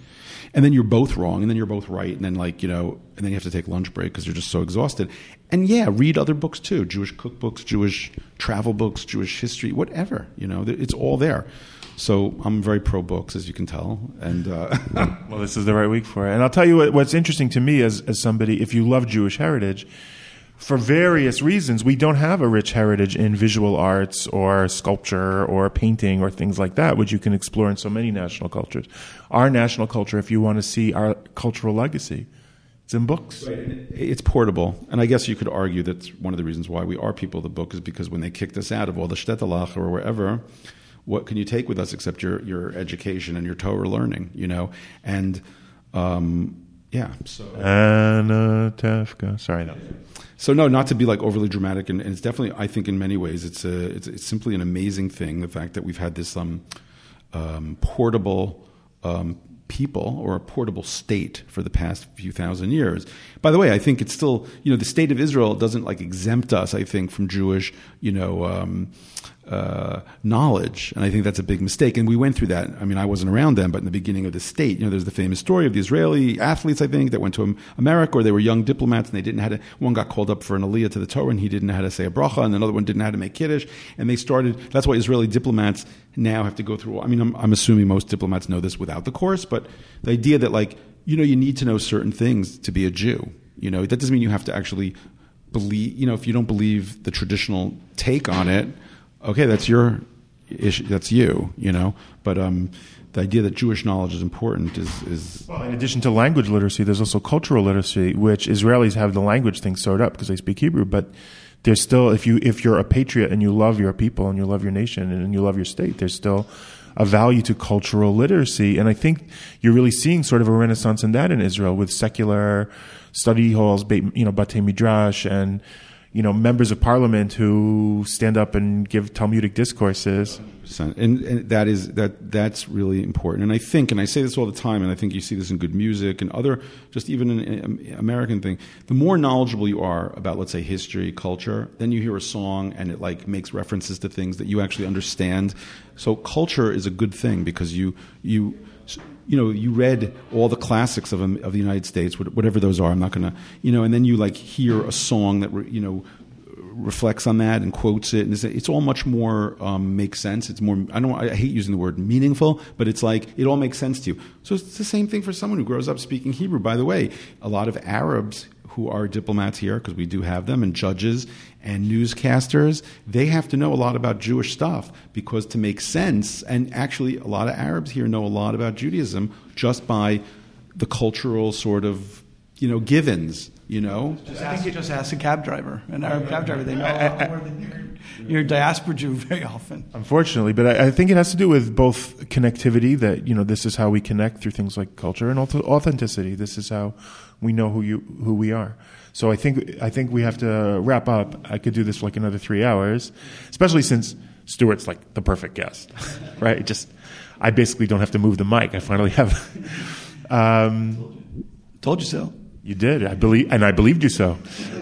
and then you're both wrong, and then you're both right, and then like you know, and then you have to take lunch break because you're just so exhausted. And yeah, read other books too: Jewish cookbooks, Jewish travel books, Jewish history, whatever. You know, it's all there. So I'm very pro books, as you can tell. And uh, well, this is the right week for it. And I'll tell you what, what's interesting to me as as somebody, if you love Jewish heritage for various reasons, we don't have a rich heritage in visual arts or sculpture or painting or things like that, which you can explore in so many national cultures. Our national culture, if you want to see our cultural legacy, it's in books. It's portable. And I guess you could argue that one of the reasons why we are people of the book is because when they kicked us out of all the Shtetl or wherever, what can you take with us except your, your education and your Torah learning, you know? And, um, yeah. So Anatevka. Sorry, no. So no, not to be like overly dramatic, and, and, it's definitely, I think, in many ways, it's a, it's, it's simply an amazing thing. The fact that we've had this um, um, portable um, people or a portable state for the past few thousand years. By the way, I think it's still, you know, the state of Israel doesn't like exempt us. I think from Jewish, you know um, uh, knowledge, and I think that's a big mistake. And we went through that. I mean, I wasn't around then, but in the beginning of the state, you know, there's the famous story of the Israeli athletes, I think, that went to America, or they were young diplomats, and they didn't have to. One got called up for an aliyah to the Torah, and he didn't know how to say a bracha, and another one didn't know how to make kiddush, and they started. That's why Israeli diplomats now have to go through. I mean, I'm, I'm assuming most diplomats know this without the course, but the idea that like you know you need to know certain things to be a Jew. You know, that doesn't mean you have to actually believe. You know, if you don't believe the traditional take on it okay, that's your issue. That's you, you know. But um, the idea that Jewish knowledge is important is, is well, in addition to language literacy, there's also cultural literacy, which Israelis have the language thing sewed up because they speak Hebrew, but there's still if you if you're a patriot and you love your people and you love your nation and you love your state, there's still a value to cultural literacy, and I think you're really seeing sort of a renaissance in that in Israel with secular study halls, you know, batei midrash and you know members of parliament who stand up and give Talmudic discourses. And, and, that is that that's really important. And I think, and I say this all the time, and I think you see this in good music and other, just even an American thing. The more knowledgeable you are about, let's say, history, culture, then you hear a song and it like makes references to things that you actually understand. So culture is a good thing because you you you know, you read all the classics of of the United States, whatever those are. I'm not going to, you know, and then you like hear a song that you know reflects on that and quotes it, and it's, all much more um, makes sense. It's more I don't I hate using the word meaningful, but it's like it all makes sense to you. So it's the same thing for someone who grows up speaking Hebrew. By the way, a lot of Arabs who are diplomats here, because we do have them, and judges and newscasters, they have to know a lot about Jewish stuff because to make sense, and actually a lot of Arabs here know a lot about Judaism just by the cultural sort of, you know, givens, you know? Just ask, just ask a cab driver, an Arab cab driver. They know a lot more than your, your diaspora Jew very often. Unfortunately, but I, I think it has to do with both connectivity, that, you know, this is how we connect through things like culture, and authenticity. This is how we know who you who we are. So I think I think we have to wrap up. I could do this for like another three hours, especially since Stuart's like the perfect guest, right? Just I basically don't have to move the mic. I finally have. um, Told you so. You did. I believe, and I believed you so.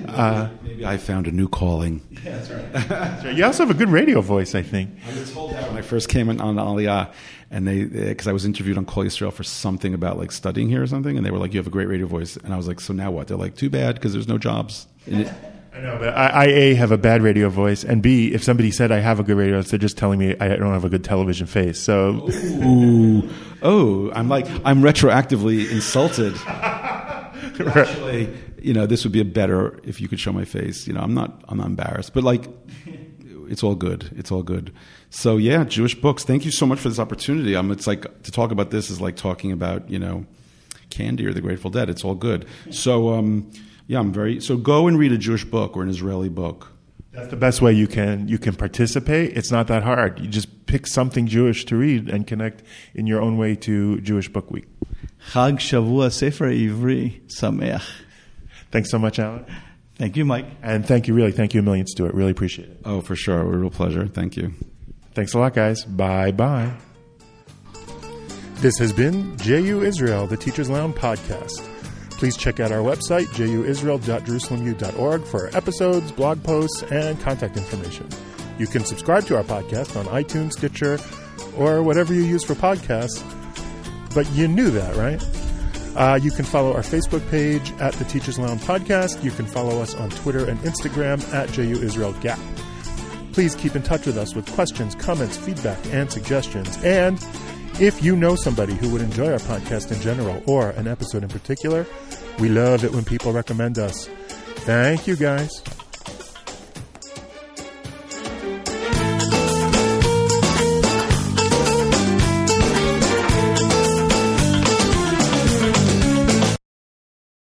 Uh, Maybe I found a new calling. Yeah, that's right. that's right. You also have a good radio voice, I think. I was told that when I first came on Aliyah, and they because I was interviewed on Kol Yisrael for something about like studying here or something, and they were like, "You have a great radio voice," and I was like, "So now what?" They're like, "Too bad because there's no jobs." I know, but I, I, a have a bad radio voice, and b if somebody said I have a good radio voice, they're just telling me I don't have a good television face. So, ooh, oh, I'm like I'm retroactively insulted. Actually, you know, this would be a better if you could show my face. You know, I'm not I'm not embarrassed, but like, it's all good. It's all good. So yeah, Jewish books. Thank you so much for this opportunity. Um, it's like to talk about this is like talking about you know, candy or the Grateful Dead. It's all good. So um, yeah, I'm very so go and read a Jewish book or an Israeli book. That's the best way you can you can participate. It's not that hard. You just pick something Jewish to read and connect in your own way to Jewish Book Week. Chag Shavua Sefer Ivri Sameach. Thanks so much, Alan. Thank you, Mike. And thank you, really, thank you a million, Stuart. Really appreciate it. Oh, for sure. A real pleasure. Thank you. Thanks a lot, guys. Bye bye. This has been JU Israel, the Teachers Lounge podcast. Please check out our website, juisrael.jerusalemu.org, for our episodes, blog posts, and contact information. You can subscribe to our podcast on iTunes, Stitcher, or whatever you use for podcasts. But you knew that, right? Uh, you can follow our Facebook page at the Teachers Lounge Podcast. You can follow us on Twitter and Instagram at JU Israel Gap. Please keep in touch with us with questions, comments, feedback, and suggestions. And if you know somebody who would enjoy our podcast in general or an episode in particular, we love it when people recommend us. Thank you, guys.